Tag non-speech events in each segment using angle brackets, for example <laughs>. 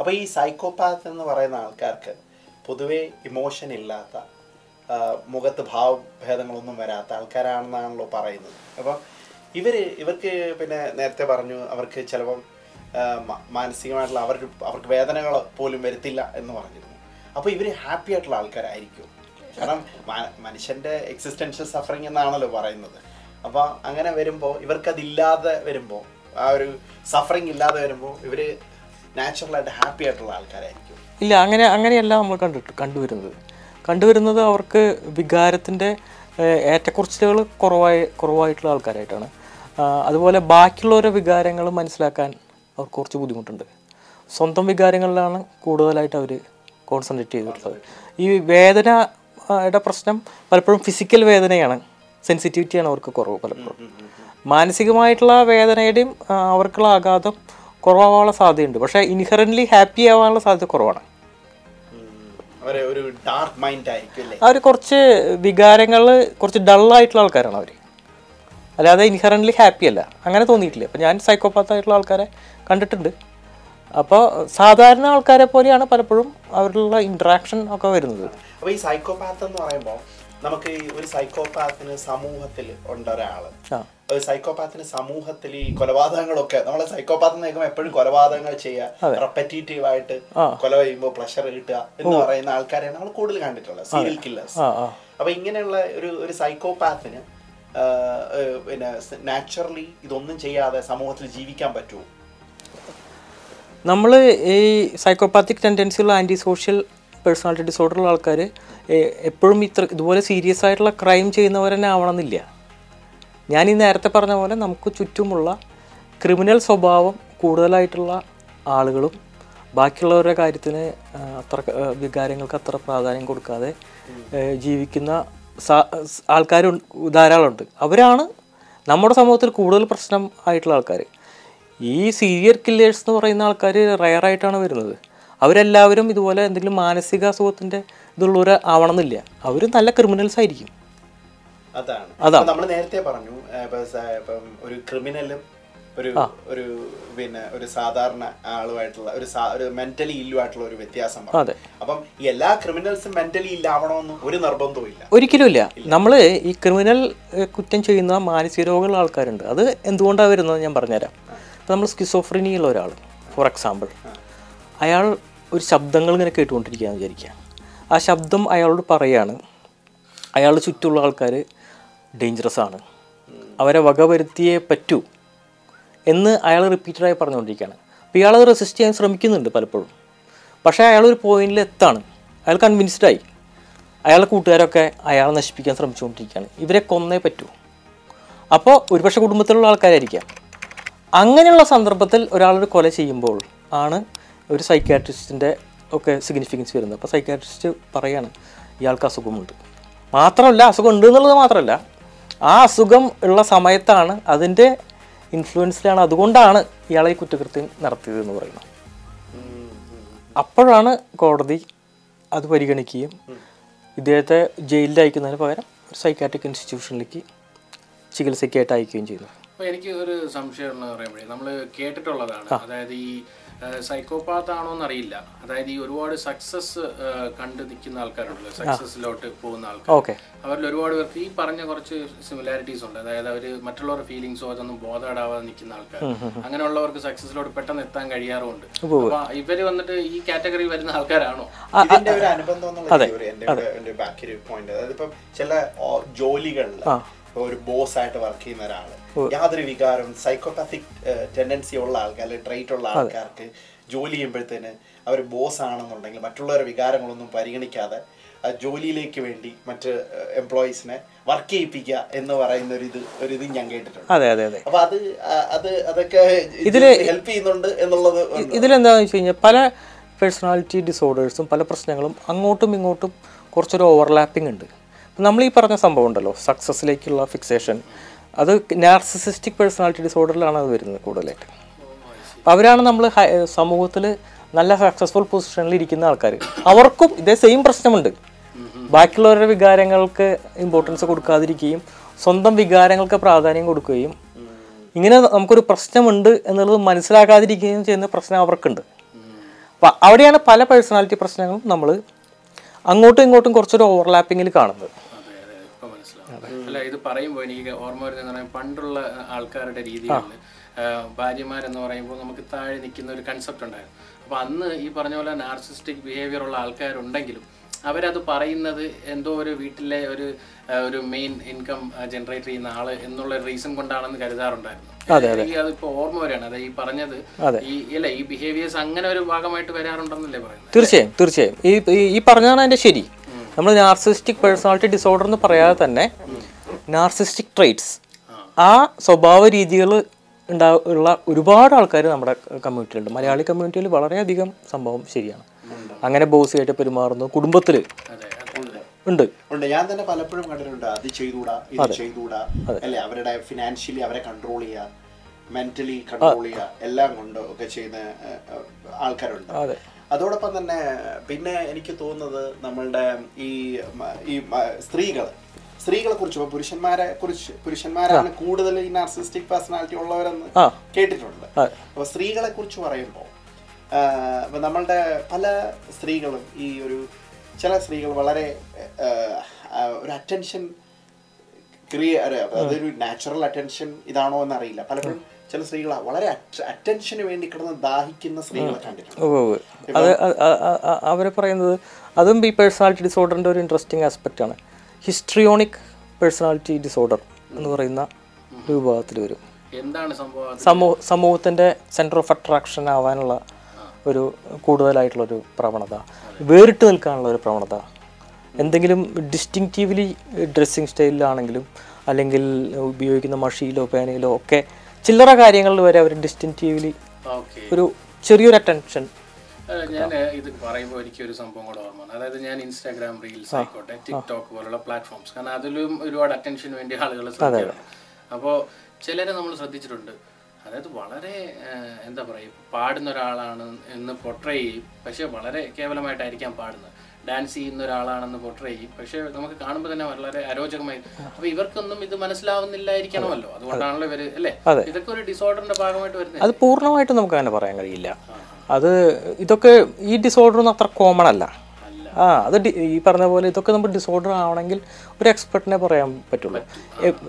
അപ്പോൾ ഈ സൈക്കോപാത്ത് എന്ന് പറയുന്ന ആൾക്കാർക്ക് പൊതുവെ ഇമോഷൻ ഇല്ലാത്ത മുഖത്ത് ഭാവഭേദങ്ങളൊന്നും വരാത്ത ആൾക്കാരാണെന്നാണല്ലോ പറയുന്നത്. അപ്പോൾ ഇവർ ഇവർക്ക് പിന്നെ നേരത്തെ പറഞ്ഞു അവർക്ക് ചിലപ്പം മാനസികമായിട്ടുള്ള അവർ അവർക്ക് വേദനകൾ പോലും വരുത്തില്ല എന്ന് പറഞ്ഞിരുന്നു. അപ്പോൾ ഇവർ ഹാപ്പി ആയിട്ടുള്ള ആൾക്കാരായിരിക്കും. കാരണം മനുഷ്യന്റെ എക്സിസ്റ്റൻഷ്യൽ സഫറിങ് എന്നാണല്ലോ പറയുന്നത്. അപ്പോൾ അങ്ങനെ വരുമ്പോൾ ഇവർക്കതില്ലാതെ വരുമ്പോൾ ആ ഒരു സഫറിങ് ഇല്ലാതെ വരുമ്പോൾ ഇവർ നാച്ചുറലായിട്ട് ഹാപ്പി ആയിട്ടുള്ള ആൾക്കാരായിരിക്കും. ഇല്ല അങ്ങനെ അങ്ങനെയല്ല നമ്മൾ കണ്ടിട്ട് കണ്ടുവരുന്നത്. കണ്ടുവരുന്നത് അവർക്ക് വികാരത്തിന്റെ ഏറ്റക്കുറച്ചിലുകൾ കുറവായി കുറവായിട്ടുള്ള ആൾക്കാരായിട്ടാണ്. അതുപോലെ ബാക്കിയുള്ളവരുടെ വികാരങ്ങൾ മനസ്സിലാക്കാൻ അവർക്ക് കുറച്ച് ബുദ്ധിമുട്ടുണ്ട്. സ്വന്തം വികാരങ്ങളിലാണ് കൂടുതലായിട്ട് അവർ കോൺസെൻട്രേറ്റ് ചെയ്തിട്ടുള്ളത്. ഈ വേദനയുടെ പ്രശ്നം പലപ്പോഴും ഫിസിക്കൽ വേദനയാണ്. സെൻസിറ്റിവിറ്റിയാണ് അവർക്ക് കുറവ് പലപ്പോഴും. മാനസികമായിട്ടുള്ള വേദനയുടെയും അവർക്കുള്ള ആഘാതം കുറവാകാനുള്ള സാധ്യതയുണ്ട്. പക്ഷേ ഇൻഹറന്റ്ലി ഹാപ്പി ആവാനുള്ള സാധ്യത കുറവാണ്. അവർ കുറച്ച് വികാരങ്ങൾ കുറച്ച് ഡള്ളായിട്ടുള്ള ആൾക്കാരാണ് അവർ അല്ലാതെ ഇൻഹറന്റ്ലി ഹാപ്പി അല്ല. അങ്ങനെ തോന്നിയിട്ടില്ല. അപ്പോൾ ഞാൻ സൈക്കോപാത്ത് ആയിട്ടുള്ള ആൾക്കാരെ കണ്ടിട്ടുണ്ട്. അപ്പോൾ സാധാരണ ആൾക്കാരെ പോലെയാണ് പലപ്പോഴും അവരുള്ള ഇൻട്രാക്ഷൻ ഒക്കെ വരുന്നത്. അപ്പോൾ ഈ സൈക്കോപാത്ത് എന്ന് പറയുമ്പോൾ നമുക്ക് ഒരു സൈക്കോപാത്തിന് സമൂഹത്തിൽ ഉണ്ട് ഒരാൾ സൈക്കോപാത്തിന് സമൂഹത്തിൽ ഈ കൊലപാതകങ്ങളൊക്കെ നമ്മളെ സൈക്കോപാത്ത് എന്ന് കേൾക്കുമ്പോൾ എപ്പോഴും കൊലപാതകങ്ങൾ ചെയ്യുക. റെപ്പറ്റേറ്റീവ് ആയിട്ട്. കൊല ചെയ്യുമ്പോൾ പ്ലഷർ കിട്ടുക എന്ന് പറയുന്ന ആൾക്കാരെയാണ് നമ്മൾ കൂടുതൽ കണ്ടിട്ടുള്ളത്. സീരിയൽ കില്ലേഴ്സ് അപ്പൊ ഇങ്ങനെയുള്ള ഒരു ഒരു സൈക്കോപാത്തിന് പിന്നെ നാച്ചുറലി ഇതൊന്നും ചെയ്യാതെ സമൂഹത്തിൽ ജീവിക്കാൻ പറ്റുമോ? നമ്മൾ ഈ സൈക്കോപാത്തിക് ടെൻഡൻസിയുള്ള ആന്റി സോഷ്യൽ പേഴ്സണാലിറ്റി ഡിസോർഡറുള്ള ആൾക്കാർ എപ്പോഴും ഇത്ര ഇതുപോലെ സീരിയസ് ആയിട്ടുള്ള ക്രൈം ചെയ്യുന്നവർ തന്നെ ആവണമെന്നില്ല ഞാൻ ഈ നേരത്തെ പറഞ്ഞ പോലെ നമുക്ക് ചുറ്റുമുള്ള ക്രിമിനൽ സ്വഭാവം കൂടുതലായിട്ടുള്ള ആളുകളും ബാക്കിയുള്ളവരുടെ കാര്യത്തിന് അത്ര വികാരങ്ങൾക്ക് അത്ര പ്രാധാന്യം കൊടുക്കാതെ ജീവിക്കുന്ന ജീവിക്കുന്ന ആൾക്കാരും ധാരാളമുണ്ട്. അവരാണ് നമ്മുടെ സമൂഹത്തിൽ കൂടുതൽ പ്രശ്നം ആയിട്ടുള്ള ആൾക്കാർ ഈ സീരിയർ കില്ലേഴ്സ് എന്ന് പറയുന്ന ആൾക്കാർ റയറായിട്ടാണ് വരുന്നത്. അവരെല്ലാവരും ഇതുപോലെ എന്തെങ്കിലും മാനസിക അസുഖത്തിന്റെ ഇതുള്ളവർ ആവണമെന്നില്ല. അവർ നല്ല ക്രിമിനൽസ് ആയിരിക്കും. അതാണ്. അതാണ്. നമ്മൾ നേരത്തെ പറഞ്ഞു ഇപ്പൊ ഒരു ക്രിമിനലും ഒരു ഒരു പിന്നെ ഒരു സാധാരണ ആളുമായിട്ടുള്ള ഒരു ഒരു മെന്റലി ഇല്ലുമായിട്ടുള്ള ഒരു വ്യത്യാസം അപ്പം എല്ലാ ക്രിമിനൽസും മെന്റലി ഇല്ലാവണമെന്ന് ഒരു നിർബന്ധവും ഇല്ല. ഒരിക്കലും ഇല്ല. നമ്മൾ ഈ ക്രിമിനൽ കുറ്റം ചെയ്യുന്ന മാനസിക രോഗമുള്ള ആൾക്കാരുണ്ട്. അത് എന്തുകൊണ്ടാണ് വരുന്നത് ഞാൻ പറഞ്ഞുതരാം. ഇപ്പം നമ്മൾ സ്കിസോഫ്രിനി ഉള്ള ഒരാൾ ഫോർ എക്സാമ്പിൾ അയാൾ ഒരു ശബ്ദങ്ങൾ ഇങ്ങനെ കേട്ടുകൊണ്ടിരിക്കുകയെന്ന് വിചാരിക്കുക. ആ ശബ്ദം അയാളോട് പറയുകയാണ് അയാളുടെ ചുറ്റുമുള്ള ആൾക്കാർ ഡേഞ്ചറസ് ആണ്. അവരെ വകവരുത്തിയേ പറ്റൂ എന്ന് അയാൾ റിപ്പീറ്റഡായി പറഞ്ഞുകൊണ്ടിരിക്കുകയാണ്. അപ്പോൾ ഇയാളത് റെസിസ്റ്റ് ചെയ്യാൻ ശ്രമിക്കുന്നുണ്ട് പലപ്പോഴും. പക്ഷേ അയാൾ ഒരു പോയിന്റിൽ എത്താണ്. അയാൾ കൺവിൻസ്ഡ് ആയി. അയാളുടെ കൂട്ടുകാരൊക്കെ അയാളെ നശിപ്പിക്കാൻ ശ്രമിച്ചുകൊണ്ടിരിക്കുകയാണ്. ഇവരെ കൊന്നേ പറ്റൂ. അപ്പോൾ ഒരുപക്ഷെ കുടുംബത്തിലുള്ള ആൾക്കാരായിരിക്കാം. അങ്ങനെയുള്ള സന്ദർഭത്തിൽ ഒരാളൊരു കൊല ചെയ്യുമ്പോൾ ആണ് ഒരു സൈക്കാട്രിസ്റ്റിന്റെ ഒക്കെ സിഗ്നിഫിക്കൻസ് വരുന്നത്. അപ്പോൾ സൈക്കാട്രിസ്റ്റ് പറയാണ് ഇയാൾക്ക് അസുഖമുണ്ട്. മാത്രമല്ല അസുഖം ഉണ്ട് എന്നുള്ളത് മാത്രമല്ല ആ അസുഖം ഉള്ള സമയത്താണ് അതിന്റെ ഇൻഫ്ലുവൻസിലാണ് അതുകൊണ്ടാണ് ഇയാളെ കുറ്റകൃത്യം നടത്തിയത് എന്ന് പറയുന്നത്. അപ്പോഴാണ് കോടതി അത് പരിഗണിക്കുകയും ഇദ്ദേഹത്തെ ജയിലിൽ അയക്കുന്നതിന് പകരം ഒരു സൈക്കാട്രിക് ഇൻസ്റ്റിറ്റ്യൂഷനിലേക്ക് ചികിത്സയ്ക്കായിട്ട് അയക്കുകയും ചെയ്യുന്നു അപ്പോൾ എനിക്ക് ഒരു സംശയം നമ്മൾ കേട്ടിട്ടുള്ളതാണ്. അതായത് ഈ സൈക്കോപാത്ത് ആണോ എന്നറിയില്ല അതായത് ഈ ഒരുപാട് സക്സസ് കണ്ടു നിൽക്കുന്ന ആൾക്കാരുണ്ടല്ലോ സക്സസിലോട്ട് പോകുന്ന ആൾക്കാർ അവരിൽ ഒരുപാട് പേർക്ക് ഈ പറഞ്ഞ കുറച്ച് സിമിലാരിറ്റീസ് ഉണ്ട്. അതായത് അവർ മറ്റുള്ളവരുടെ ഫീലിങ്സോ അതൊന്നും ബോധാടാവാതെ നിൽക്കുന്ന ആൾക്കാർ അങ്ങനെയുള്ളവർക്ക് സക്സസിലോട്ട് പെട്ടെന്ന് എത്താൻ കഴിയാറുമുണ്ട്. അപ്പൊ ഇവർ വന്നിട്ട് ഈ കാറ്റഗറി വരുന്ന ആൾക്കാരാണോ? ഇതിന്റെ ഒരു അനുബന്ധം എന്നുള്ള theory ഒരു- ബാക്കി ഒരു പോയിന്റ് അതായത് ഇപ്പം ചില ജോലികളിൽ ഒരു ബോസ് ആയിട്ട് വർക്ക് ചെയ്യുന്ന ഒരാൾ. യാതൊരു വികാരം സൈക്കോപാത്തിക് ടെൻഡൻസി ഉള്ള ആൾക്കാർ അല്ലെങ്കിൽ ട്രൈറ്റ് ഉള്ള ആൾക്കാർക്ക് ജോലി ചെയ്യുമ്പോഴത്തേന് അവർ ബോസ് ആണെന്നുണ്ടെങ്കിൽ മറ്റുള്ളവരുടെ വികാരങ്ങളൊന്നും പരിഗണിക്കാതെ ആ ജോലിയിലേക്ക് വേണ്ടി മറ്റ് എംപ്ലോയീസിനെ വർക്ക് ചെയ്യിപ്പിക്കുക എന്ന് പറയുന്ന ഒരു ഇത് ഒരു ഇത് ഞാൻ കേട്ടിട്ടുണ്ട്. അതെ അതെ അതെ. അപ്പൊ അത് അത് അതൊക്കെ ഹെൽപ്പ് ചെയ്യുന്നുണ്ട് എന്നുള്ളത്. ഇതിലെന്താണെന്ന് വെച്ച് കഴിഞ്ഞാൽ പല പേഴ്സണാലിറ്റി ഡിസോർഡേഴ്സും പല പ്രശ്നങ്ങളും അങ്ങോട്ടും ഇങ്ങോട്ടും കുറച്ചൊരു ഓവർലാപ്പിംഗ് ഉണ്ട്. നമ്മൾ ഈ പറഞ്ഞ സംഭവം ഉണ്ടല്ലോ സക്സസ്സിലേക്കുള്ള ഫിക്സേഷൻ അത് നാർസിസിസ്റ്റിക് പേഴ്സണാലിറ്റി ഡിസോർഡറിലാണ് അത് വരുന്നത് കൂടുതലായിട്ട്. അപ്പോൾ അവരാണ് നമ്മൾ സമൂഹത്തിൽ നല്ല സക്സസ്ഫുൾ പൊസിഷനിൽ ഇരിക്കുന്ന ആൾക്കാർ അവർക്കും ഇതേ സെയിം പ്രശ്നമുണ്ട്. ബാക്കിയുള്ളവരുടെ വികാരങ്ങൾക്ക് ഇമ്പോർട്ടൻസ് കൊടുക്കാതിരിക്കുകയും സ്വന്തം വികാരങ്ങൾക്ക് പ്രാധാന്യം കൊടുക്കുകയും ഇങ്ങനെ നമുക്കൊരു പ്രശ്നമുണ്ട് എന്നുള്ളത് മനസ്സിലാക്കാതിരിക്കുകയും ചെയ്യുന്ന പ്രശ്നം അവർക്കുണ്ട്. അപ്പം അവിടെയാണ് പല പേഴ്സണാലിറ്റി പ്രശ്നങ്ങളും നമ്മൾ അങ്ങോട്ടും ഇങ്ങോട്ടും കുറച്ചൊരു ഓവർലാപ്പിങ്ങിൽ കാണുന്നത്. മനസ്സിലാവും അല്ല ഇത് പറയുമ്പോൾ എനിക്ക് ഓർമ്മ വരുന്ന പറയാൻ പണ്ടുള്ള ആൾക്കാരുടെ രീതികളിൽ ഭാര്യമാരെന്ന് പറയുമ്പോൾ നമുക്ക് താഴെ നിൽക്കുന്ന ഒരു കൺസെപ്റ്റ് ഉണ്ടായിരുന്നു. അപ്പൊ അന്ന് ഈ പറഞ്ഞ പോലെ നാർസിസ്റ്റിക് ബിഹേവിയർ ഉള്ള ആൾക്കാരുണ്ടെങ്കിലും അവരത് പറയുന്നത് എന്തോ ഒരു വീട്ടിലെ ഒരു ഒരു മെയിൻ ഇൻകം ജനറേറ്റ് ചെയ്യുന്ന ആൾ എന്നുള്ള റീസൺ കൊണ്ടാണെന്ന് കരുതാറുണ്ടായിരുന്നു. എനിക്ക് അതിപ്പോ ഓർമ്മ വരെയാണ് അതായത് ഈ പറഞ്ഞത് ഈ അല്ല ഈ ബിഹേവിയേഴ്സ് അങ്ങനെ ഒരു ഭാഗമായിട്ട് വരാറുണ്ടെന്നല്ലേ പറയുന്നത്? തീർച്ചയായും തീർച്ചയായും. ഈ ഈ- പറഞ്ഞാണ് പറഞ്ഞതാണ് അതിന്റെ ശരി. നമ്മൾ നാർസിസ്റ്റിക് പേഴ്സണാലിറ്റി ഡിസോർഡർ എന്ന് പറയാതെ തന്നെ നാർസിസ്റ്റിക് ട്രേറ്റ്സ് ആ. സ്വഭാവ രീതികൾ ഉണ്ടാ ഉള്ള ഒരുപാട് ആൾക്കാർ നമ്മുടെ കമ്മ്യൂണിറ്റിയിലുണ്ട് മലയാളി കമ്മ്യൂണിറ്റിയിൽ വളരെയധികം സംഭവം ശരിയാണ്. അങ്ങനെ ബോസിയായിട്ട് പെരുമാറുന്നു. കുടുംബത്തിൽ ഉണ്ട്. ഉണ്ട്. ഞാൻ തന്നെ പലപ്പോഴും കണ്ടിട്ടുണ്ട്. അത് ചെയ്തുകൂടാ ഇത് ചെയ്തുകൂടാ. അല്ലെ? അവരുടെ ഫിനാൻഷ്യലി അവരെ കൺട്രോൾ ചെയ്യുക മെന്റലി കൺട്രോൾ ചെയ്യുക എല്ലാം കൊണ്ട് ഒക്കെ ചെയ്യുന്ന ആൾക്കാരുണ്ട്. അതോടൊപ്പം തന്നെ പിന്നെ എനിക്ക് തോന്നുന്നത് നമ്മളുടെ ഈ ഈ സ്ത്രീകൾ സ്ത്രീകളെ കുറിച്ച് പുരുഷന്മാരെ കുറിച്ച് പുരുഷന്മാരാണ് കൂടുതൽ ഈ നാർസിസ്റ്റിക് പേഴ്സണാലിറ്റി ഉള്ളവരെന്ന് കേട്ടിട്ടുണ്ട്. അപ്പൊ സ്ത്രീകളെ കുറിച്ച് പറയുമ്പോൾ നമ്മളുടെ പല സ്ത്രീകളും ഈ ഒരു ചില സ്ത്രീകൾ വളരെ ഒരു അറ്റൻഷൻ ക്രിയ അതൊരു നാച്ചുറൽ അറ്റൻഷൻ ഇതാണോ എന്നറിയില്ല. പലപ്പോഴും ചില സ്ത്രീകൾ വളരെ അറ്റൻഷന് വേണ്ടി കിടന്ന് ദാഹിക്കുന്ന സ്ത്രീകളെ കണ്ടിട്ടുണ്ട്. അത് അവർ പറയുന്നത് അതും ഈ പേഴ്സണാലിറ്റി ഡിസോർഡറിന്റെ ഒരു ഇൻട്രസ്റ്റിംഗ് ആസ്പെക്റ്റ് ആണ്. ഹിസ്ട്രിയോണിക് പേഴ്സണാലിറ്റി ഡിസോർഡർ എന്ന് പറയുന്ന ഒരു വിഭാഗത്തിൽ വരും. എന്താണ്? സമൂഹ സമൂഹത്തിന്റെ സെന്റർ ഓഫ് അട്രാക്ഷൻ ആവാനുള്ള ഒരു കൂടുതലായിട്ടുള്ള ഒരു പ്രവണത വേറിട്ട് നിൽക്കാനുള്ള ഒരു പ്രവണത. എന്തെങ്കിലും ഡിസ്റ്റിങ്റ്റീവ്ലി ഡ്രസ്സിങ് സ്റ്റൈലിലാണെങ്കിലും അല്ലെങ്കിൽ ഉപയോഗിക്കുന്ന മഷിയിലോ പേനയിലോ ഒക്കെ ചില്ലറ കാര്യങ്ങളിൽ വരെ അവർ ഡിസ്റ്റിങ്റ്റീവ്ലി ഒരു ചെറിയൊരു അറ്റൻഷൻ ഞാൻ ഇത് പറയുമ്പോൾ എനിക്ക് ഒരു സംഭവം കൂടെ ഓർമ്മ വന്നു. അതായത് ഞാൻ ഇൻസ്റ്റാഗ്രാം റീൽസ് ആയിക്കോട്ടെ ടിക്ടോക്ക് പോലുള്ള പ്ലാറ്റ്ഫോംസ് കാരണം അതിലും ഒരുപാട് അറ്റൻഷൻ വേണ്ടി ആളുകൾ ശ്രദ്ധിക്കണം അപ്പോൾ ചിലരെ നമ്മൾ ശ്രദ്ധിച്ചിട്ടുണ്ട്. അതായത് വളരെ എന്താ പറയുക പാടുന്ന ഒരാളാണ് എന്ന് പൊട്രേ ചെയ്യും. പക്ഷെ വളരെ കേവലമായിട്ടായിരിക്കാം പാടുന്നത്. ഡാൻസ് ചെയ്യുന്ന ഒരാളാണെന്ന് പൊട്രേ ചെയ്യും. പക്ഷെ നമുക്ക് കാണുമ്പോൾ തന്നെ വളരെ അരോചകമായി അപ്പൊ ഇവർക്കൊന്നും ഇത് മനസ്സിലാവുന്നില്ലായിരിക്കണമല്ലോ. അതുകൊണ്ടാണല്ലോ ഇവർ അല്ലേ? ഇതൊക്കെ ഒരു ഡിസോർഡറിന്റെ ഭാഗമായിട്ട് വരുന്നത് അത് പൂർണമായിട്ടും നമുക്ക് അങ്ങനെ പറയാൻ കഴിയില്ല. അത് ഇതൊക്കെ ഈ ഡിസോർഡർ ഒന്നും അത്ര കോമൺ അല്ല. ആ അത് ഡി- ഈ പറഞ്ഞ പോലെ ഇതൊക്കെ നമ്മൾ ഡിസോർഡർ ആവണമെങ്കിൽ ഒരു എക്സ്പെർട്ടിനെ പറയാൻ പറ്റുള്ളൂ.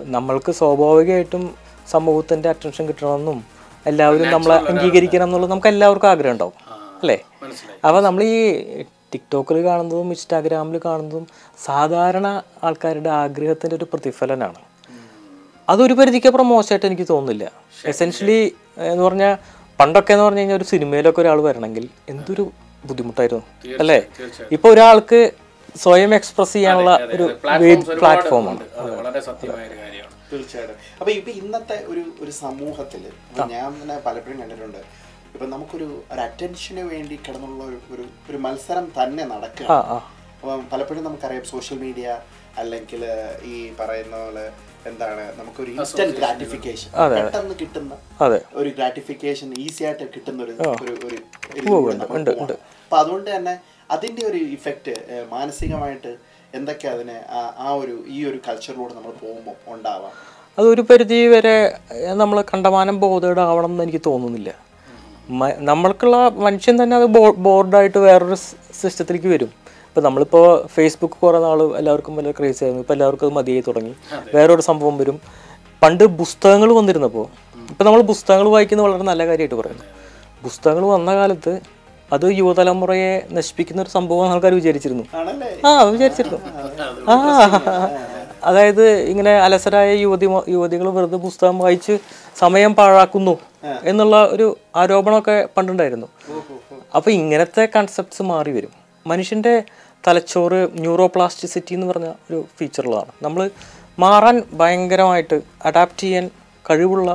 നമ്മൾക്ക് സ്വാഭാവികമായിട്ടും സമൂഹത്തിന്റെ അറ്റൻഷൻ കിട്ടണമെന്നും എല്ലാവരും നമ്മളെ അംഗീകരിക്കണം എന്നുള്ളത് നമുക്ക് എല്ലാവർക്കും ആഗ്രഹം ഉണ്ടാവും. അല്ലേ? അപ്പോൾ നമ്മൾ ഈ ടിക്ടോക്കിൽ കാണുന്നതും ഇൻസ്റ്റാഗ്രാമിൽ കാണുന്നതും സാധാരണ ആൾക്കാരുടെ ആഗ്രഹത്തിന്റെ ഒരു പ്രതിഫലനമാണ് അതൊരു പരിധിക്കപ്പുറം മോശമായിട്ട് എനിക്ക് തോന്നുന്നില്ല. എസെൻഷ്യലി എന്ന് പറഞ്ഞാൽ പണ്ടൊക്കെ എന്ന് പറഞ്ഞു കഴിഞ്ഞാൽ ഒരു സിനിമയിലൊക്കെ ഒരാൾ വരണമെങ്കിൽ എന്തൊരു ബുദ്ധിമുട്ടായിരുന്നു അല്ലേ? ഇപ്പൊ ഒരാൾക്ക് സ്വയം എക്സ്പ്രസ് ചെയ്യാനുള്ള ഒരു പ്ലാറ്റ്ഫോമാണ് ഉണ്ട്. വളരെ സത്യമായ ഒരു കാര്യമാണ്. തീർച്ചയായിട്ടും. അപ്പൊ ഇപ്പൊ ഇന്നത്തെ ഒരു ഒരു സമൂഹത്തിൽ ഞാൻ തന്നെ പലപ്പോഴും കണ്ടിട്ടുണ്ട് ഇപ്പൊ നമുക്കൊരു ഒരു അറ്റൻഷന് വേണ്ടി കിടന്നുള്ള ഒരു ഒരു മത്സരം തന്നെ നടക്കുക. അപ്പം പലപ്പോഴും നമുക്കറിയാം സോഷ്യൽ മീഡിയ അല്ലെങ്കിൽ ഈ പറയുന്ന പോലെ എന്താണ് നമുക്കൊരു ഇൻസ്റ്റന്റ് ഗ്രാറ്റിഫിക്കേഷൻ പെട്ടെന്ന് കിട്ടുന്ന അതെ. ഒരു ഗ്രാറ്റിഫിക്കേഷൻ ഈസി ആയിട്ട് കിട്ടുന്ന ഒരു ഒരു. അപ്പൊ അതുകൊണ്ട് തന്നെ അതിന്റെ ഒരു ഇഫക്റ്റ് മാനസികമായിട്ട് എന്തൊക്കെ അതിനെ ആ- ഒരു ഈ ഒരു കൾച്ചറിലൂടെ നമ്മൾ പോകുമ്പോൾ ഉണ്ടാവാം? അതൊരു പരിധി വരെ നമ്മൾ കണ്ടമാനം ബോധേഡ് ആവണം എന്ന് എനിക്ക് തോന്നുന്നില്ല. നമ്മൾക്കുള്ള മനുഷ്യൻ തന്നെ അത് ബോർഡായിട്ട് വേറൊരു സിസ്റ്റത്തിലേക്ക് വരും. ഇപ്പം നമ്മളിപ്പോൾ ഫേസ്ബുക്ക് കുറേ നാൾ എല്ലാവർക്കും വല്ല ക്രേസ് ആയിരുന്നു. ഇപ്പോൾ എല്ലാവർക്കും അത് മതിയായി തുടങ്ങി. വേറൊരു സംഭവം വരും. പണ്ട് പുസ്തകങ്ങൾ വന്നിരുന്നപ്പോൾ ഇപ്പം നമ്മൾ പുസ്തകങ്ങൾ വായിക്കുന്നത് വളരെ നല്ല കാര്യമായിട്ട് പറയുന്നു. പുസ്തകങ്ങൾ വന്ന കാലത്ത് അത് യുവതലമുറയെ നശിപ്പിക്കുന്ന ഒരു സംഭവം ആൾക്കാർ വിചാരിച്ചിരുന്നു. ആ വിചാരിച്ചിരുന്നു. ആ അതായത് ഇങ്ങനെ അലസരായ യുവതി യുവതികൾ വെറുതെ പുസ്തകം വായിച്ച് സമയം പാഴാക്കുന്നു എന്നുള്ള ഒരു ആരോപണമൊക്കെ പണ്ടുണ്ടായിരുന്നു. അപ്പൊ ഇങ്ങനത്തെ കൺസെപ്റ്റ്സ് മാറി വരും. മനുഷ്യന്റെ തലച്ചോറ് ന്യൂറോപ്ലാസ്റ്റിസിറ്റി എന്ന് പറഞ്ഞ ഒരു ഫീച്ചറുള്ളതാണ് നമ്മൾ മാറാൻ ഭയങ്കരമായിട്ട് അഡാപ്റ്റ് ചെയ്യാൻ കഴിവുള്ള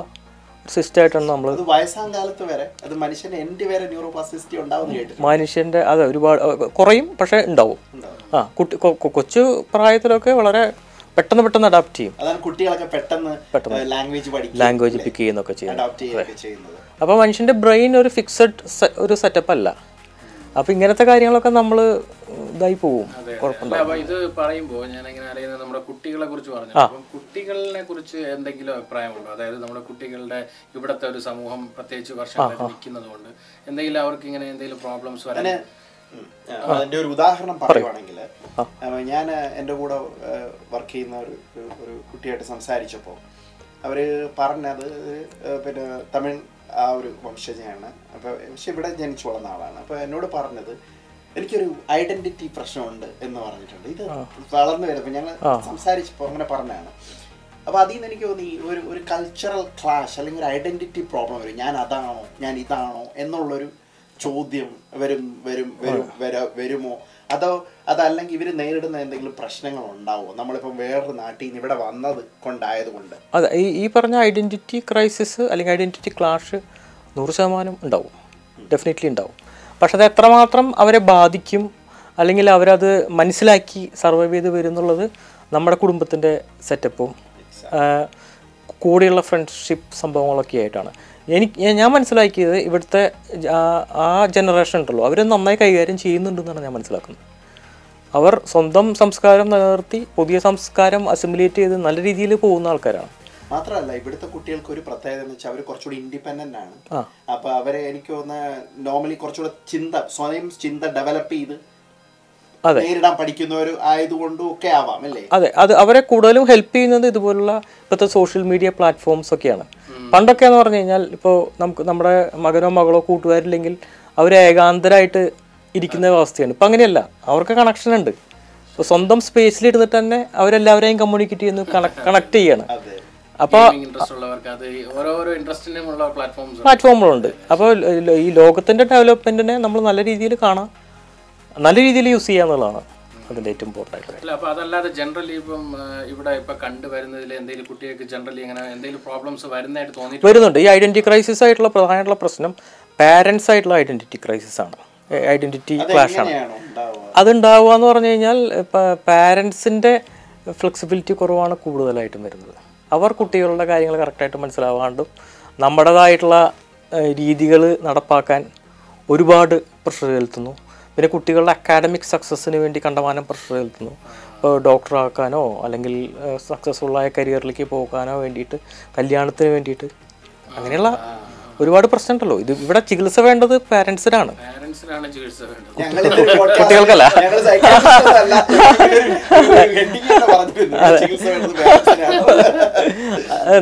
സിസ്റ്റമായിട്ടാണ് നമ്മൾ അത് വയസ്സാം കാലത്ത് വരെ അത് മനുഷ്യന് എൻഡ് വരെ ന്യൂറോപ്ലാസ്റ്റിസിറ്റി ഉണ്ടാവും മനുഷ്യന്റെ അതെ ഒരുപാട് കുറയും പക്ഷെ ഉണ്ടാവും. ആ കുട്ടി കൊച്ചു പ്രായത്തിലൊക്കെ വളരെ പെട്ടെന്ന് പെട്ടെന്ന് അഡാപ്റ്റ് ചെയ്യും. അതാണ് കുട്ടികളൊക്കെ പെട്ടെന്ന് ലാംഗ്വേജ് പഠിക്കും ലാംഗ്വേജ് പിക്ക് ചെയ്യുന്നൊക്കെ ചെയ്യും അപ്പോൾ മനുഷ്യന്റെ ബ്രെയിൻ ഒരു ഫിക്സഡ് ഒരു സെറ്റപ്പ് അല്ല. അപ്പോൾ ഇങ്ങനത്തെ കാര്യങ്ങളൊക്കെ നമ്മൾ ഇതായി പോവും. അതെ കുഴപ്പമുണ്ടാവും അപ്പൊ ഇത് പറയുമ്പോൾ ഞാൻ എങ്ങനെ അറിയുന്നത് നമ്മുടെ കുട്ടികളെ കുറിച്ച് പറഞ്ഞു. അപ്പം കുട്ടികളെ കുറിച്ച് എന്തെങ്കിലും അഭിപ്രായമുണ്ടോ? അതായത് നമ്മുടെ കുട്ടികളുടെ ഇവിടത്തെ ഒരു സമൂഹം പ്രത്യേകിച്ച് വർഷങ്ങളായിട്ട് നിൽക്കുന്നത് കൊണ്ട് എന്തെങ്കിലും അവർക്ക് ഇങ്ങനെ എന്തെങ്കിലും പ്രോബ്ലംസ് വരാൻ അതിന്റെ ഒരു ഉദാഹരണം പറയുവാണെങ്കിൽ ഞാൻ എന്റെ കൂടെ വർക്ക് ചെയ്യുന്ന ഒരു ഒരു- കുട്ടിയായിട്ട് സംസാരിച്ചപ്പോൾ അവർ പറഞ്ഞത് പിന്നെ തമിഴ് ആ ഒരു വംശജയാണ് അപ്പോൾ പക്ഷെ ഇവിടെ ജനിച്ചു വളർന്ന ആളാണ്. അപ്പോൾ എന്നോട് പറഞ്ഞത് എനിക്കൊരു ഐഡന്റിറ്റി പ്രശ്നമുണ്ട് എന്ന് പറഞ്ഞിട്ടുണ്ട്. ഇത് വളർന്നു വരുമ്പോൾ ഞങ്ങൾ സംസാരിച്ചപ്പോൾ അങ്ങനെ പറഞ്ഞതാണ്. അപ്പോൾ അതിൽ നിന്ന് എനിക്ക് തോന്നി ഒരു ഒരു കൾച്ചറൽ ക്ലാഷ് അല്ലെങ്കിൽ ഒരു ഐഡന്റിറ്റി പ്രോബ്ലം വരും. ഞാൻ അതാണോ? ഞാൻ ഇതാണോ? എന്നുള്ളൊരു ചോദ്യം വരും വരും വരും വര വരുമോ? അതോ അതല്ലെങ്കിൽ ഇവർ നേരിടുന്ന എന്തെങ്കിലും പ്രശ്നങ്ങൾ ഉണ്ടാവുമോ നമ്മളിപ്പം വേറൊരു നാട്ടിൽ നിന്ന് ഇവിടെ വന്നത് കൊണ്ടായതുകൊണ്ട്. അതെ ഈ ഈ പറഞ്ഞ ഐഡന്റിറ്റി ക്രൈസിസ് അല്ലെങ്കിൽ ഐഡന്റിറ്റി ക്ലാഷ് നൂറ് ശതമാനം ഉണ്ടാവും. ഡെഫിനറ്റ്ലി ഉണ്ടാവും. പക്ഷെ അത് എത്രമാത്രം അവരെ ബാധിക്കും അല്ലെങ്കിൽ അവരത് മനസ്സിലാക്കി സർവൈവ് ചെയ്ത് വരും എന്നുള്ളത് നമ്മുടെ കുടുംബത്തിന്റെ സെറ്റപ്പും കൂടെയുള്ള ഫ്രണ്ട്ഷിപ്പ് സംഭവങ്ങളൊക്കെ ആയിട്ടാണ് എനിക്ക് ഞാൻ- മനസ്സിലാക്കിയത് ഇവിടുത്തെ ആ- ജനറേഷൻ ഉണ്ടല്ലോ അവർ നന്നായി കൈകാര്യം ചെയ്യുന്നുണ്ടെന്നാണ് ഞാൻ മനസ്സിലാക്കുന്നത് അവർ സ്വന്തം സംസ്കാരം നിലനിർത്തി പുതിയ സംസ്കാരം അസിമുലേറ്റ് ചെയ്ത് നല്ല രീതിയിൽ പോകുന്ന ആൾക്കാരാണ് മാത്രമല്ല ഇവിടുത്തെ കുട്ടികൾക്ക് ഒരു പ്രത്യേകത എന്ന് വെച്ചാൽ അവർ കുറച്ചുകൂടി ഇൻഡിപെൻഡന്റ് ആണ്. അപ്പൊ അവരെ എനിക്ക് തോന്നുന്ന നോർമലി കുറച്ചുകൂടെ ചിന്ത സ്വയം ചിന്ത ഡെവലപ്പ് ചെയ്ത്. നേരിടാൻ പഠിക്കുന്നവർ ആയതുകൊണ്ടും ഒക്കെ ആവാം അല്ലേ? അതെ അത് അവരെ കൂടുതലും ഹെൽപ്പ് ചെയ്യുന്നത് ഇതുപോലുള്ള ഇപ്പോഴത്തെ സോഷ്യൽ മീഡിയ പ്ലാറ്റ്ഫോംസ് ഒക്കെയാണ്. പണ്ടൊക്കെ എന്ന് പറഞ്ഞു കഴിഞ്ഞാൽ ഇപ്പോൾ നമുക്ക് നമ്മുടെ മകനോ മകളോ കൂട്ടുകാരില്ലെങ്കിൽ അവർ ഏകാന്തരായിട്ട് ഇരിക്കുന്ന അവസ്ഥയാണ്. ഇപ്പം അങ്ങനെയല്ല അവർക്ക് കണക്ഷൻ ഉണ്ട്. ഇപ്പോൾ സ്വന്തം സ്പേസിൽ ഇരുന്നിട്ട് തന്നെ അവരെല്ലാവരെയും കമ്മ്യൂണിക്കേറ്റ് ചെയ്യുന്നു കണക്ട് ചെയ്യാണ്. അതെ. അപ്പോൾ ഇൻട്രസ്റ്റ് ഉള്ളവർക്ക് അത് ഓരോരോ ഇൻട്രസ്റ്റിനും ഉള്ള പ്ലാറ്റ്ഫോംസ് പ്ലാറ്റ്ഫോമുകളുണ്ട് അപ്പോൾ ഈ ലോകത്തിന്റെ ഡെവലപ്മെന്റിനെ നമ്മൾ നല്ല രീതിയിൽ കാണാം. നല്ല രീതിയിൽ യൂസ് ചെയ്യുക എന്നുള്ളതാണ് അതിന്റെ ഏറ്റവും ഇമ്പോർട്ടന്റ് ആയിട്ട് അല്ല അപ്പോൾ അതല്ലാതെ ജനറലി ഇപ്പം ഇവിടെ ഇപ്പൊ കണ്ടുവരുന്നതിൽ എന്തെങ്കിലും കുട്ടികൾക്ക് ജനറലി ഇങ്ങനെ എന്തെങ്കിലും പ്രോബ്ലംസ് വരുന്നതായിട്ട് തോന്നി വരുന്നുണ്ട്. ഈ ഐഡന്റിറ്റി ക്രൈസിസ് ആയിട്ടുള്ള പ്രധാനമായിട്ടുള്ള പ്രശ്നം പാരൻസ് ആയിട്ടുള്ള ഐഡന്റിറ്റി ക്രൈസിസ് ആണ്. ഐഡന്റിറ്റി ക്ലാഷ് ആണ്. അതുണ്ടാവുക എന്ന് പറഞ്ഞു കഴിഞ്ഞാൽ പാരൻസിന്റെ ഫ്ലെക്സിബിലിറ്റി കുറവാണ് കൂടുതലായിട്ടും വരുന്നത്. അവർ കുട്ടികളുടെ കാര്യങ്ങൾ കറക്റ്റായിട്ട് മനസ്സിലാവാണ്ടും നമ്മുടേതായിട്ടുള്ള രീതികൾ നടപ്പാക്കാൻ ഒരുപാട് പ്രഷർ ചെലുത്തുന്നു പിന്നെ കുട്ടികളുടെ അക്കാഡമിക് സക്സസ്സിന് വേണ്ടി കണ്ടമാനം പ്രഷർ ചെലുത്തുന്നു ഇപ്പോൾ ഡോക്ടറാക്കാനോ അല്ലെങ്കിൽ സക്സസ്ഫുള്ളായ കരിയറിലേക്ക് പോകാനോ വേണ്ടിയിട്ട് കല്യാണത്തിന് വേണ്ടിയിട്ട് അങ്ങനെയുള്ള ഒരുപാട് പ്രശ്നമുണ്ടല്ലോ ഇത് ഇവിടെ ചികിത്സ വേണ്ടത് പാരൻസിനാണ് പാരന്റ്സിനാണ് കുട്ടികൾക്കല്ല.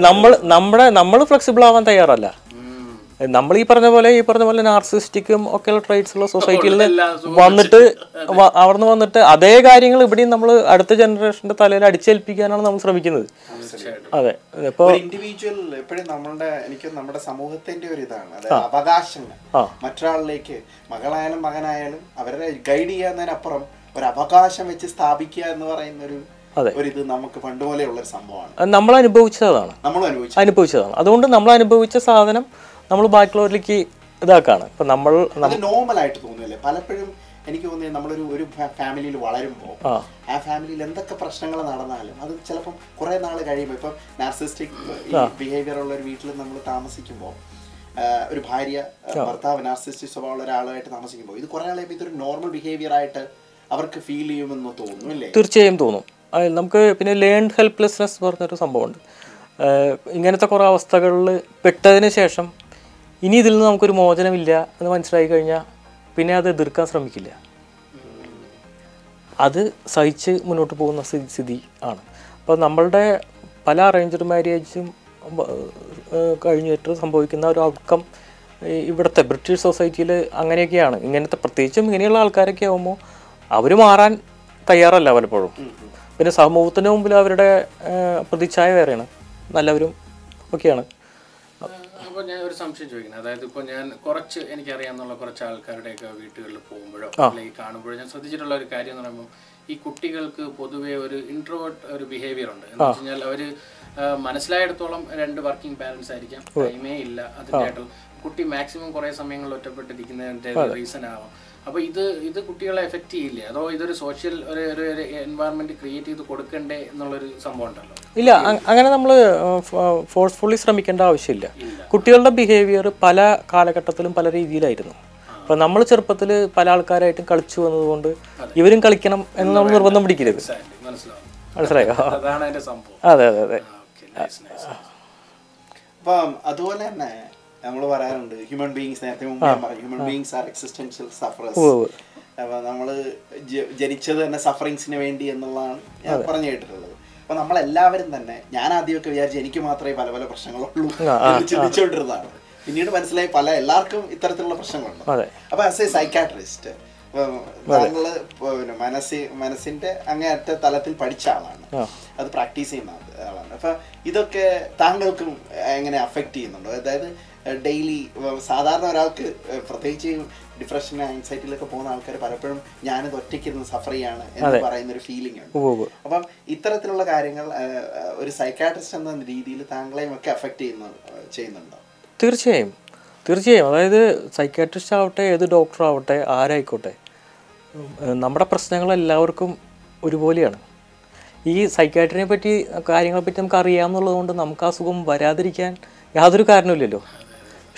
നമ്മൾ നമ്മുടെ നമ്മൾ ഫ്ലെക്സിബിൾ ആവാൻ തയ്യാറല്ല. നമ്മൾ ഈ പറഞ്ഞ പോലെ ഈ പറഞ്ഞ പോലെ നാർസിസ്റ്റിക്കും ഒക്കെയുള്ള ട്രൈറ്റ്സ് ഉള്ള സൊസൈറ്റിയിൽ നിന്ന് വന്നിട്ട് അവിടെ അവിടുന്ന് വന്നിട്ട് അതേ കാര്യങ്ങൾ ഇവിടെയും നമ്മൾ അടുത്ത ജനറേഷന്റെ തലയിൽ അടിച്ചേൽപ്പിക്കാനാണ് നമ്മൾ ശ്രമിക്കുന്നത്. അതെ. ഇപ്പോൾ ഒരു ഇൻഡിവിജ്വൽ എപ്പോഴും നമ്മളുടെ എനിക്ക് നമ്മുടെ സമൂഹത്തിന്റെ ഒരു ഇതാണ്. അതായത് അവകാശങ്ങൾ. മറ്റൊരാളിലേക്ക് മകളായാലും മകനായാലും അവരെ ഗൈഡ് ചെയ്യാന്നതിനപ്പുറം ഒരു അവകാശം വെച്ച് സ്ഥാപിക്കുക എന്ന് പറയുന്ന ഒരു അതെ. ഒരു ഇത് നമുക്ക് പണ്ട് പോലെയുള്ള ഒരു സംഭവമാണ്. നമ്മൾ അനുഭവിച്ചതാണ് നമ്മൾ അനുഭവിച്ചു അനുഭവിച്ചതാണ്. അതുകൊണ്ട് നമ്മൾ അനുഭവിച്ച സാധനം നമ്മൾ ബാക്കിയുള്ളവരിലേക്ക് ഇതാക്കാണ്. ഇപ്പം നമ്മൾ ആയിട്ട് തോന്നുന്നില്ലേ പലപ്പോഴും എനിക്ക് തോന്നിയത് നമ്മളൊരു ഒരു ഫാമിലിയിൽ വളരുമ്പോൾ ആ. ഫാമിലിയിൽ എന്തൊക്കെ പ്രശ്നങ്ങൾ നടന്നാലും അത് ചിലപ്പം കുറെ നാൾ കഴിയുമ്പോൾ ഇപ്പം നാർസിസ്റ്റിക് ബിഹേവിയർ ഉള്ള ഒരു വീട്ടിൽ നമ്മൾ താമസിക്കുമ്പോൾ ഒരു ഭാര്യ ഭർത്താവ് നാർസിസ്റ്റിക് സ്വഭാവമുള്ള ഒരാളായിട്ട് താമസിക്കുമ്പോൾ ഇത് കുറേ നാളെ ഇതൊരു നോർമൽ ബിഹേവിയർ ആയിട്ട് അവർക്ക് ഫീൽ ചെയ്യുമെന്ന് തോന്നുന്നു അല്ലേ തീർച്ചയായും തോന്നും. നമുക്ക് പിന്നെ ലേൺഡ് ഹെൽപ്ലെസ്നെസ് പറഞ്ഞൊരു സംഭവമുണ്ട്. ഇങ്ങനത്തെ കുറേ അവസ്ഥകളിൽ പെട്ടതിന് ശേഷം ഇനി ഇതിൽ നിന്ന് നമുക്കൊരു മോചനമില്ല എന്ന് മനസ്സിലായി കഴിഞ്ഞാൽ പിന്നെ അത് എതിർക്കാൻ ശ്രമിക്കില്ല. അത് സഹിച്ച് മുന്നോട്ട് പോകുന്ന സ്ഥിതി സ്ഥിതി ആണ്. അപ്പോൾ നമ്മളുടെ പല അറേഞ്ച്ഡ് മാരേജും കഴിഞ്ഞിട്ട് സംഭവിക്കുന്ന ഒരു ഔട്ട്കം ഇവിടുത്തെ ബ്രിട്ടീഷ് സൊസൈറ്റിയിൽ അങ്ങനെയൊക്കെയാണ്. ഇങ്ങനത്തെ പ്രത്യേകിച്ചും ഇങ്ങനെയുള്ള ആൾക്കാരൊക്കെ ആകുമ്പോൾ അവർ മാറാൻ തയ്യാറല്ല പലപ്പോഴും. പിന്നെ സമൂഹത്തിന് മുമ്പിൽ അവരുടെ പ്രതിച്ഛായ വേറെയാണ്. നല്ലവരും ഒക്കെയാണ്. അപ്പോൾ ഞാൻ ഒരു സംശയം ചോദിക്കുന്നത് അതായത് ഇപ്പോൾ ഞാൻ കുറച്ച് എനിക്കറിയാവുന്ന കുറച്ച് ആൾക്കാരുടെയൊക്കെ വീട്ടുകളിൽ പോകുമ്പോഴോ അല്ലെങ്കിൽ കാണുമ്പോഴോ ഞാൻ ശ്രദ്ധിച്ചിട്ടുള്ള ഒരു കാര്യം എന്ന് പറയുമ്പോൾ ഈ കുട്ടികൾക്ക് പൊതുവെ ഒരു ഇൻട്രോവേർട്ട് ഒരു ബിഹേവിയർ ഉണ്ട്. എന്ന് വെച്ച് അവർ മനസ്സിലായിടത്തോളം രണ്ട് വർക്കിംഗ് പാരന്റ്സ് ആയിരിക്കാം. ടൈമേ ഇല്ല. അതിന്റെ ആയിട്ടുള്ള കുട്ടി മാക്സിമം കുറെ സമയങ്ങളിൽ ഒറ്റപ്പെട്ടിരിക്കുന്നതിന്റെ റീസൺ ആവാം. അപ്പൊ ഇത് ഇത് കുട്ടികളെ എഫക്ട് ചെയ്യില്ലേ? അതോ ഇതൊരു സോഷ്യൽ ഒരു ഒരു എൻവയറമെന്റ് ക്രിയേറ്റ് ചെയ്ത് കൊടുക്കണ്ടേ എന്നുള്ളൊരു സംഭവം ഉണ്ടല്ലോ? ഇല്ല അങ്ങനെ നമ്മൾ ഫോഴ്സ്ഫുള്ളി ശ്രമിക്കേണ്ട ആവശ്യമില്ല. കുട്ടികളുടെ ബിഹേവിയർ പല കാലഘട്ടത്തിലും പല രീതിയിലായിരുന്നു. അപ്പം നമ്മൾ ചെറുപ്പത്തിൽ പല ആൾക്കാരായിട്ടും കളിച്ചു വന്നതുകൊണ്ട് ഇവരും കളിക്കണം എന്ന് നമ്മൾ നിർബന്ധം പിടിക്കരുത്. മനസ്സിലായോ? അതാണ് അതിന്റെ സംഭവം. അതെ അതെ അതെ. ഓക്കെ നൈസ് നൈസ് അപ്പം അതുപോലെ തന്നെ നമ്മൾ പറയാറുണ്ട് ഹ്യൂമൻ ബീങ്സ് നേരത്തെ മുമ്പ് ഞാൻ പറഞ്ഞു human beings are existential sufferers. അപ്പൊ നമ്മൾ ജ- ജനിച്ചത് തന്നെ സഫറിങ്സിന് വേണ്ടി എന്നുള്ളതാണ് ഞാൻ പറഞ്ഞു കേട്ടിട്ടുള്ളത്. അപ്പൊ നമ്മളെല്ലാവരും തന്നെ ഞാൻ ആദ്യമൊക്കെ വിചാരിച്ചു എനിക്ക് മാത്രമേ പല പല പ്രശ്നങ്ങളുള്ളൂ ചിന്തിച്ചുകൊണ്ടിരുന്നതാണ് പിന്നീട് മനസ്സിലായി പല എല്ലാവർക്കും ഇത്തരത്തിലുള്ള പ്രശ്നങ്ങളുണ്ട്. അപ്പൊ ആസ് എ സൈക്കാട്രിസ്റ്റ് താങ്കൾ മനസ്സി മനസ്സിന്റെ അങ്ങേയറ്റ തലത്തിൽ പഠിച്ച ആളാണ്. അത് പ്രാക്ടീസ് ചെയ്യുന്ന ആളാണ്. അപ്പൊ ഇതൊക്കെ താങ്കൾക്കും എങ്ങനെ അഫക്റ്റ് ചെയ്യുന്നുണ്ടോ? അതായത് ഡെയിലി സാധാരണ ഒരാൾക്ക് പ്രത്യേകിച്ച് ഡിപ്രഷൻ ആൻസൈറ്റിയിലൊക്കെ പോകുന്ന ആൾക്കാർ പലപ്പോഴും ഞാനിത് ഒറ്റയ്ക്കിരുന്ന് സഫർ ചെയ്യാണ് എന്ന് പറയുന്ന ഒരു ഫീലിംഗ് ഉണ്ട്. അപ്പം ഇത്തരത്തിലുള്ള കാര്യങ്ങൾ ഒരു സൈക്കാട്രിസ്റ്റ് എന്ന രീതിയിൽ താങ്കളെയും ഒക്കെ അഫക്റ്റ് ചെയ്യുന്നു ചെയ്യുന്നുണ്ടോ? തീർച്ചയായും. തീർച്ചയായും. അതായത് സൈക്കാട്രിസ്റ്റ് ആവട്ടെ ഏത് ഡോക്ടർ ആവട്ടെ ആരായിക്കോട്ടെ നമ്മുടെ പ്രശ്നങ്ങൾ എല്ലാവർക്കും ഒരുപോലെയാണ്. ഈ സൈക്കാട്രിനെ പറ്റി കാര്യങ്ങളെപ്പറ്റി നമുക്ക് അറിയാമെന്നുള്ളത് കൊണ്ട് നമുക്ക് ആ സുഖം വരാതിരിക്കാൻ യാതൊരു കാരണമില്ലല്ലോ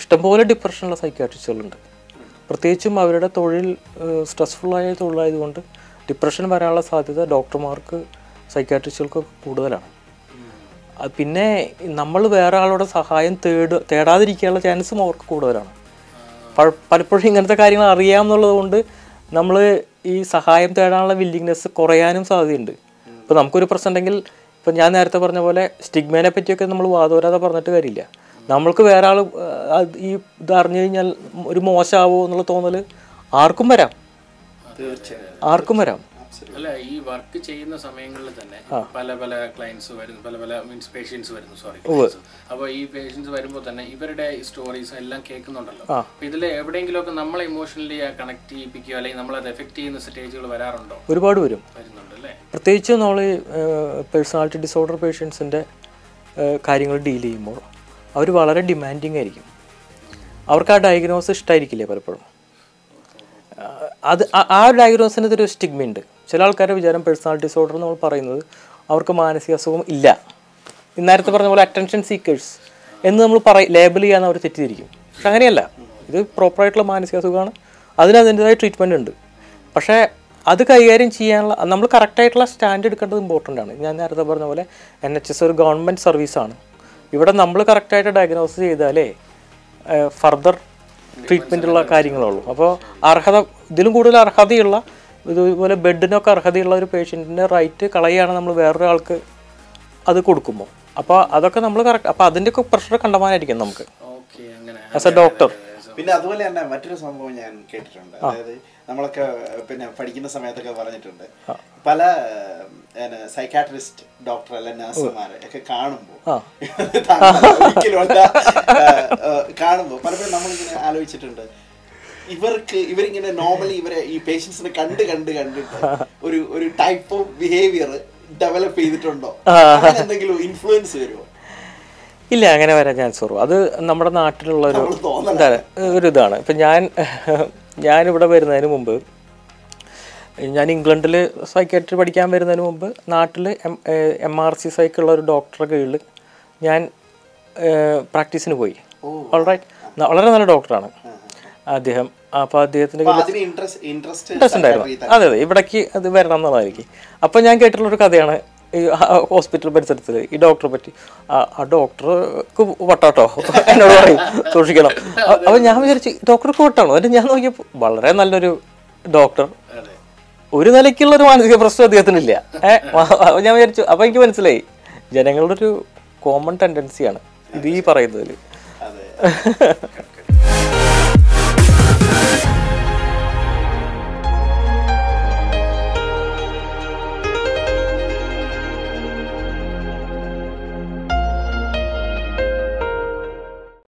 ഇഷ്ടംപോലെ ഡിപ്രഷനുള്ള സൈക്കാട്രിസ്റ്റുകളുണ്ട് പ്രത്യേകിച്ചും അവരുടെ തൊഴിൽ സ്ട്രെസ്ഫുള്ളായ തൊഴിലായതുകൊണ്ട് ഡിപ്രഷൻ വരാനുള്ള സാധ്യത ഡോക്ടർമാർക്ക് സൈക്കാട്രിസ്റ്റുകൾക്ക് കൂടുതലാണ്. പിന്നെ നമ്മൾ വേറെ ആളുടെ സഹായം തേട് തേടാതിരിക്കാനുള്ള ചാൻസും അവർക്ക് കൂടുതലാണ്. പലപ്പോഴും ഇങ്ങനത്തെ കാര്യങ്ങൾ അറിയാമെന്നുള്ളത് കൊണ്ട് നമ്മൾ ഈ സഹായം തേടാനുള്ള വില്ലിങ്നെസ് കുറയാനും സാധ്യതയുണ്ട്. ഇപ്പോൾ നമുക്കൊരു പ്രശ്നം ഉണ്ടെങ്കിൽ ഇപ്പം ഞാൻ നേരത്തെ പറഞ്ഞ പോലെ സ്റ്റിഗ്മേനെ പറ്റിയൊക്കെ നമ്മൾ വാദോരാതെ പറഞ്ഞിട്ട് കാര്യമില്ല. നമ്മൾക്ക് വേറെ ആൾ ഈ ഇത് അറിഞ്ഞു കഴിഞ്ഞാൽ ഒരു മോശമാവോ എന്നുള്ള തോന്നൽ ആർക്കും വരാം. ആർക്കും വരാം. അല്ല ഈ വർക്ക് ചെയ്യുന്ന സമയങ്ങളിൽ തന്നെ പല പല ക്ലയൻസ് വരുന്നു പല പല മീൻസ് പേഷ്യൻസ് വരുന്നു സോറി അപ്പോൾ ഈ പേഷ്യൻസ് വരുമ്പോൾ തന്നെ ഇവരുടെ സ്റ്റോറീസ് എല്ലാം കേൾക്കുന്നുണ്ടല്ലോ. അപ്പൊ ഇതിൽ എവിടെയെങ്കിലും ഒക്കെ നമ്മളെ ഇമോഷണലി കണക്ട് ചെയ്യിപ്പിക്കുകയോ അല്ലെങ്കിൽ നമ്മളെ എഫക്ട് ചെയ്യുന്ന സ്റ്റേജുകൾ വരാറുണ്ടോ? ഒരുപാട് വരും. വരുന്നുണ്ട് അല്ലേ? പ്രത്യേകിച്ച് നമ്മൾ പേഴ്സണാലിറ്റി ഡിസോർഡർ പേഷ്യൻസിന്റെ കാര്യങ്ങൾ ഡീൽ ചെയ്യുമ്പോൾ അവർ വളരെ ഡിമാൻഡിങ് ആയിരിക്കും. അവർക്ക് ആ ഡയഗ്നോസ് ഇഷ്ടമായിരിക്കില്ലേ പലപ്പോഴും? അത് ആ- ആ ഡയഗ്നോസിന് ഇതൊരു സ്റ്റിഗ്മ ഉണ്ട്. ചില ആൾക്കാരുടെ വിചാരം പേഴ്സണാലിറ്റി ഡിസോർഡർ നമ്മൾ പറയുന്നത് അവർക്ക് മാനസിക അസുഖം ഇല്ല. നേരത്തെ പറഞ്ഞ പോലെ അറ്റൻഷൻ സീക്കേഴ്സ് എന്ന് നമ്മൾ പറ ലേബൽ ചെയ്യാൻ അവർ തെറ്റിദ്ധരിക്കും. പക്ഷെ അങ്ങനെയല്ല. ഇത് പ്രോപ്പറായിട്ടുള്ള മാനസിക അസുഖമാണ്. അതിന് അതിന്റെതായ ട്രീറ്റ്മെന്റ് ഉണ്ട്. പക്ഷേ അത് കൈകാര്യം ചെയ്യാനുള്ള നമ്മൾ കറക്റ്റായിട്ടുള്ള സ്റ്റാൻഡ് എടുക്കേണ്ടത് ഇമ്പോർട്ടന്റ് ആണ്. ഞാൻ നേരത്തെ പറഞ്ഞ പോലെ എൻ എച്ച് എസ് ഒരു ഗവൺമെന്റ് സർവീസാണ് ഇവിടെ നമ്മൾ കറക്റ്റായിട്ട് ഡയഗ്നോസ് ചെയ്താലേ ഫർദർ ട്രീറ്റ്മെന്റുള്ള കാര്യങ്ങളുള്ളൂ അപ്പോൾ അർഹത ഇതിലും കൂടുതൽ അർഹതയുള്ള ഇതുപോലെ ബെഡിനൊക്കെ അർഹതയുള്ള ഒരു പേഷ്യന്റിന്റെ റൈറ്റ് കളയുകയാണ് നമ്മൾ വേറൊരാൾക്ക് അത് കൊടുക്കുമ്പോൾ അപ്പോൾ അതൊക്കെ നമ്മൾ കറക്റ്റ് അപ്പോൾ അതിന്റെയൊക്കെ പ്രഷർ കണ്ടമാനായിരിക്കും നമുക്ക്. ഓക്കെ അങ്ങനെ. ആസ് എ ഡോക്ടർ പിന്നെ അതുപോലെ തന്നെ മറ്റൊരു സംഭവം ഞാൻ കേട്ടിട്ടുണ്ട്. അതായത് നമ്മളൊക്കെ പിന്നെ പഠിക്കുന്ന സമയത്തൊക്കെ പറഞ്ഞിട്ടുണ്ട്. പല സൈക്കാട്രിസ്റ്റ് ഡോക്ടർ അല്ല നഴ്സുമാരെ ഒക്കെ കാണുമ്പോൾ കാണുമ്പോൾ പലപ്പോഴും നമ്മളിങ്ങനെ ആലോചിച്ചിട്ടുണ്ട്. ഇവർക്ക് ഇവരിങ്ങനെ നോർമലി ഇവരെ ഈ പേഷ്യൻസിനെ കണ്ട് കണ്ട് കണ്ടിട്ട് ഒരു ഒരു ടൈപ്പ് ഓഫ് ബിഹേവിയർ ഡെവലപ്പ് ചെയ്തിട്ടുണ്ടോ? എന്തെങ്കിലും ഇൻഫ്ലുവൻസ് വരുമോ ഇല്ല അങ്ങനെ വരാൻ ചാൻസ് കുറവ്. അത് നമ്മുടെ നാട്ടിലുള്ള ഒരു നമ്മൾ ഒരു ഇതാണ്. ഇപ്പം ഞാൻ ഞാനിവിടെ വരുന്നതിന് മുമ്പ് ഞാൻ ഇംഗ്ലണ്ടിൽ സൈക്കാട്രി പഠിക്കാൻ വരുന്നതിന് മുമ്പ് നാട്ടിൽ എം എം ആർ സി സൈക്കുള്ള ഒരു ഡോക്ടറെ കീഴിൽ ഞാൻ പ്രാക്ടീസിന് പോയി. ഓൾറൈറ്റ് വളരെ നല്ല ഡോക്ടറാണ് അദ്ദേഹം അപ്പോൾ അദ്ദേഹത്തിന്റെ ഇൻട്രസ്റ്റ് ഉണ്ടായിരുന്നു. അതെ അതെ ഇവിടേക്ക് അത് വരണം എന്നുള്ളതായിരിക്കും. അപ്പം ഞാൻ കേട്ടിട്ടുള്ളൊരു കഥയാണ് ഈ ഹോസ്പിറ്റൽ പരിസരത്തിൽ ഈ ഡോക്ടറെ പറ്റി. ആ- ഡോക്ടർക്ക് വട്ടാട്ടോ? എന്നോട് പറയും സൂക്ഷിക്കണം. അപ്പം ഞാൻ വിചാരിച്ചു ഡോക്ടർക്ക് വട്ടാണോ? എന്നിട്ട് ഞാൻ നോക്കിയപ്പോൾ വളരെ നല്ലൊരു ഡോക്ടർ ഒരു നിലയ്ക്കുള്ള ഒരു മാനസിക പ്രശ്നം അദ്ദേഹത്തിനില്ല. ഏഹ് ഞാൻ വിചാരിച്ചു അപ്പോൾ എനിക്ക് മനസ്സിലായി ജനങ്ങളുടെ ഒരു കോമൺ ടെൻഡൻസിയാണ് ഇത് ഈ പറയുന്നതിൽ <laughs>